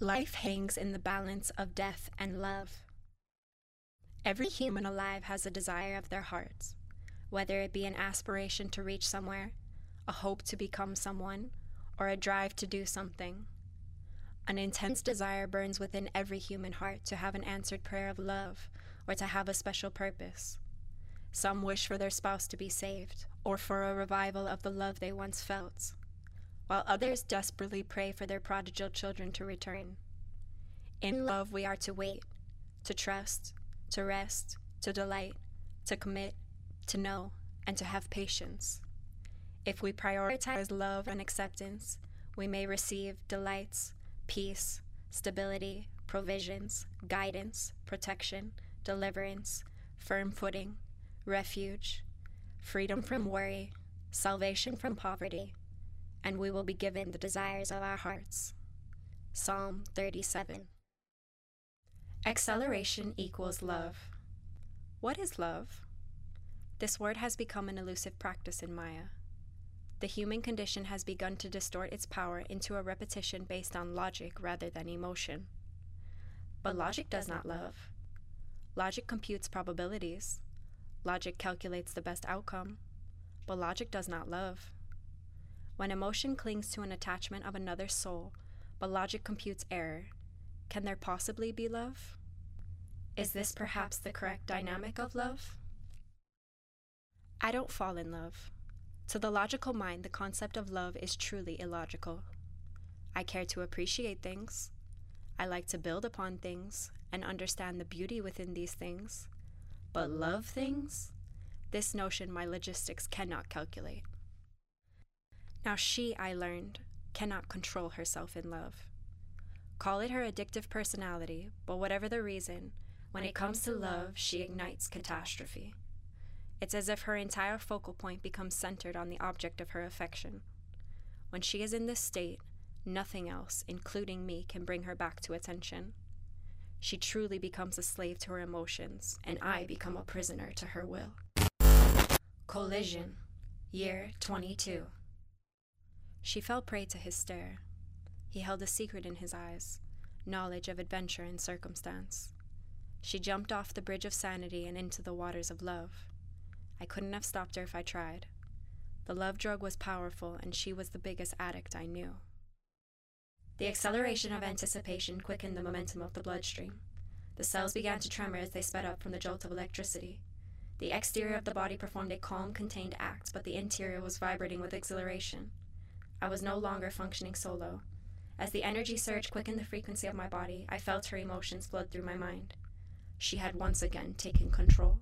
Life hangs in the balance of death and love. Every human alive has a desire of their hearts, whether it be an aspiration to reach somewhere, a hope to become someone, or a drive to do something. An intense desire burns within every human heart to have an answered prayer of love or to have a special purpose. Some wish for their spouse to be saved or for a revival of the love they once felt, while others desperately pray for their prodigal children to return. In love, we are to wait, to trust, to rest, to delight, to commit, to know, and to have patience. If we prioritize love and acceptance, we may receive delights, peace, stability, provisions, guidance, protection, deliverance, firm footing, refuge, freedom from worry, salvation from poverty, and we will be given the desires of our hearts. Psalm 37. Acceleration equals love. What is love? This word has become an elusive practice in Maya. The human condition has begun to distort its power into a repetition based on logic rather than emotion. But logic does not love. Logic computes probabilities. Logic calculates the best outcome. But logic does not love. When emotion clings to an attachment of another soul, but logic computes error, can there possibly be love? Is this perhaps the correct dynamic of love? I don't fall in love. To the logical mind, the concept of love is truly illogical. I care to appreciate things. I like to build upon things and understand the beauty within these things. But love things? This notion my logistics cannot calculate. Now, she, I learned, cannot control herself in love. Call it her addictive personality, but whatever the reason, when it comes to love, she ignites catastrophe. It's as if her entire focal point becomes centered on the object of her affection. When she is in this state, nothing else, including me, can bring her back to attention. She truly becomes a slave to her emotions, and I become a prisoner to her will. Collision, year 22. She fell prey to his stare. He held a secret in his eyes, knowledge of adventure and circumstance. She jumped off the bridge of sanity and into the waters of love. I couldn't have stopped her if I tried. The love drug was powerful, and she was the biggest addict I knew. The acceleration of anticipation quickened the momentum of the bloodstream. The cells began to tremor as they sped up from the jolt of electricity. The exterior of the body performed a calm, contained act, but the interior was vibrating with exhilaration. I was no longer functioning solo. As the energy surge quickened the frequency of my body, I felt her emotions flood through my mind. She had once again taken control.